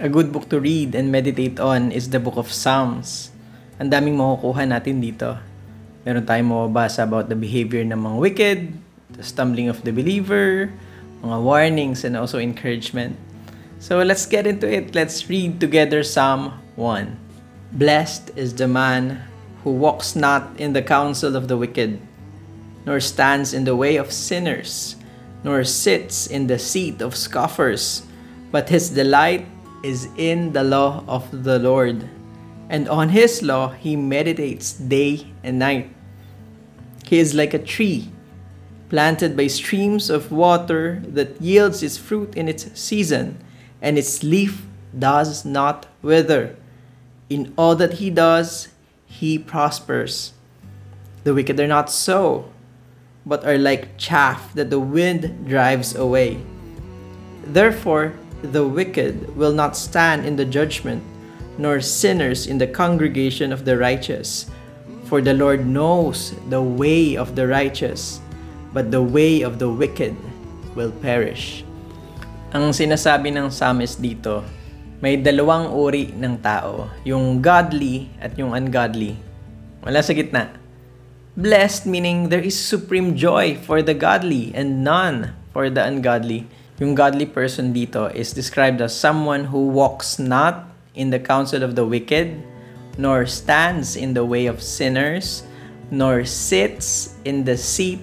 A good book to read and meditate on is the book of Psalms. Ang daming makukuha natin dito. Meron tayong mababasa about the behavior ng mga wicked, the stumbling of the believer, mga warnings and also encouragement. So let's get into it. Let's read together Psalm 1. Blessed is the man who walks not in the counsel of the wicked, nor stands in the way of sinners, nor sits in the seat of scoffers, but his delight is in the law of the Lord, and on his law he meditates day and night. He is like a tree planted by streams of water that yields its fruit in its season, and its leaf does not wither. In all that he does, he prospers. The wicked are not so, but are like chaff that the wind drives away. Therefore, the wicked will not stand in the judgment, nor sinners in the congregation of the righteous. For the Lord knows the way of the righteous, but the way of the wicked will perish. Ang sinasabi ng psalmist dito, may dalawang uri ng tao, yung godly at yung ungodly. Wala sa gitna. Blessed meaning there is supreme joy for the godly and none for the ungodly. Yung godly person dito is described as someone who walks not in the counsel of the wicked, nor stands in the way of sinners, nor sits in the seat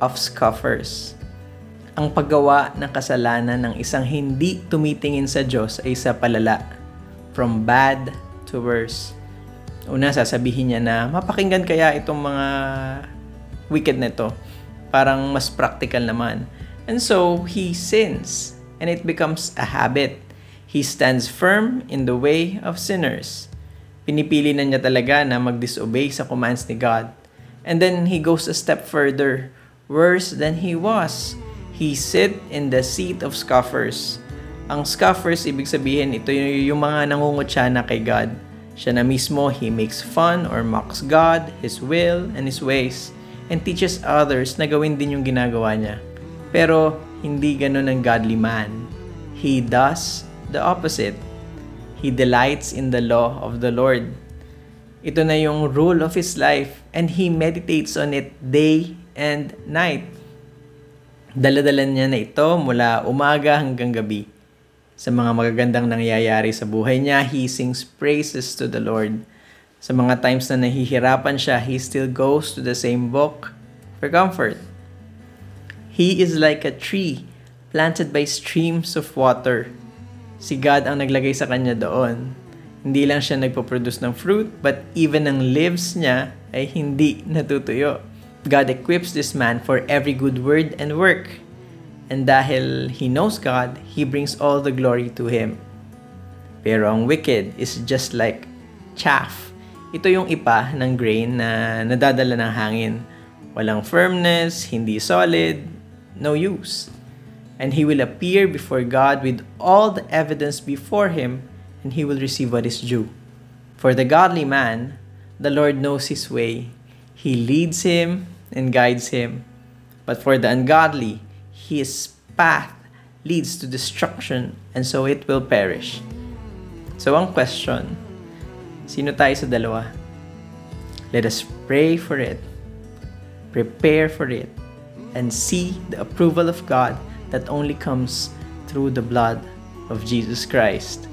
of scoffers. Ang paggawa ng kasalanan ng isang hindi tumitingin sa Diyos ay sa palala, from bad to worse. Una, sasabihin niya na mapakinggan kaya itong mga wicked na ito. Parang mas practical naman. And so he sins, and it becomes a habit. He stands firm in the way of sinners. Pinipili na niya talaga na mag-disobey sa commands ni God. And then he goes a step further, worse than he was. He sit in the seat of scoffers. Ang scoffers, ibig sabihin, ito yung mga nangungutya na kay God. Siya na mismo, he makes fun or mocks God, His will, and His ways, and teaches others na gawin din yung ginagawa niya. Pero hindi ganun ang godly man. He does the opposite. He delights in the law of the Lord. Ito na yung rule of his life and he meditates on it day and night. Daladala niya na ito mula umaga hanggang gabi. Sa mga magagandang nangyayari sa buhay niya, he sings praises to the Lord. Sa mga times na nahihirapan siya, he still goes to the same book for comfort. He is like a tree planted by streams of water. Si God ang naglagay sa kanya doon. Hindi lang siya nagpo-produce ng fruit, but even ang leaves niya ay hindi natutuyo. God equips this man for every good word and work. And dahil he knows God, he brings all the glory to him. Pero ang wicked is just like chaff. Ito yung ipa ng grain na nadadala ng hangin. Walang firmness, hindi solid, no use. And he will appear before God with all the evidence before him, and he will receive what is due. For the godly man, the Lord knows his way. He leads him and guides him. But for the ungodly, his path leads to destruction, and so it will perish. So ang question, sino tayo sa dalawa? Let us pray for it. Prepare for it and see the approval of God that only comes through the blood of Jesus Christ.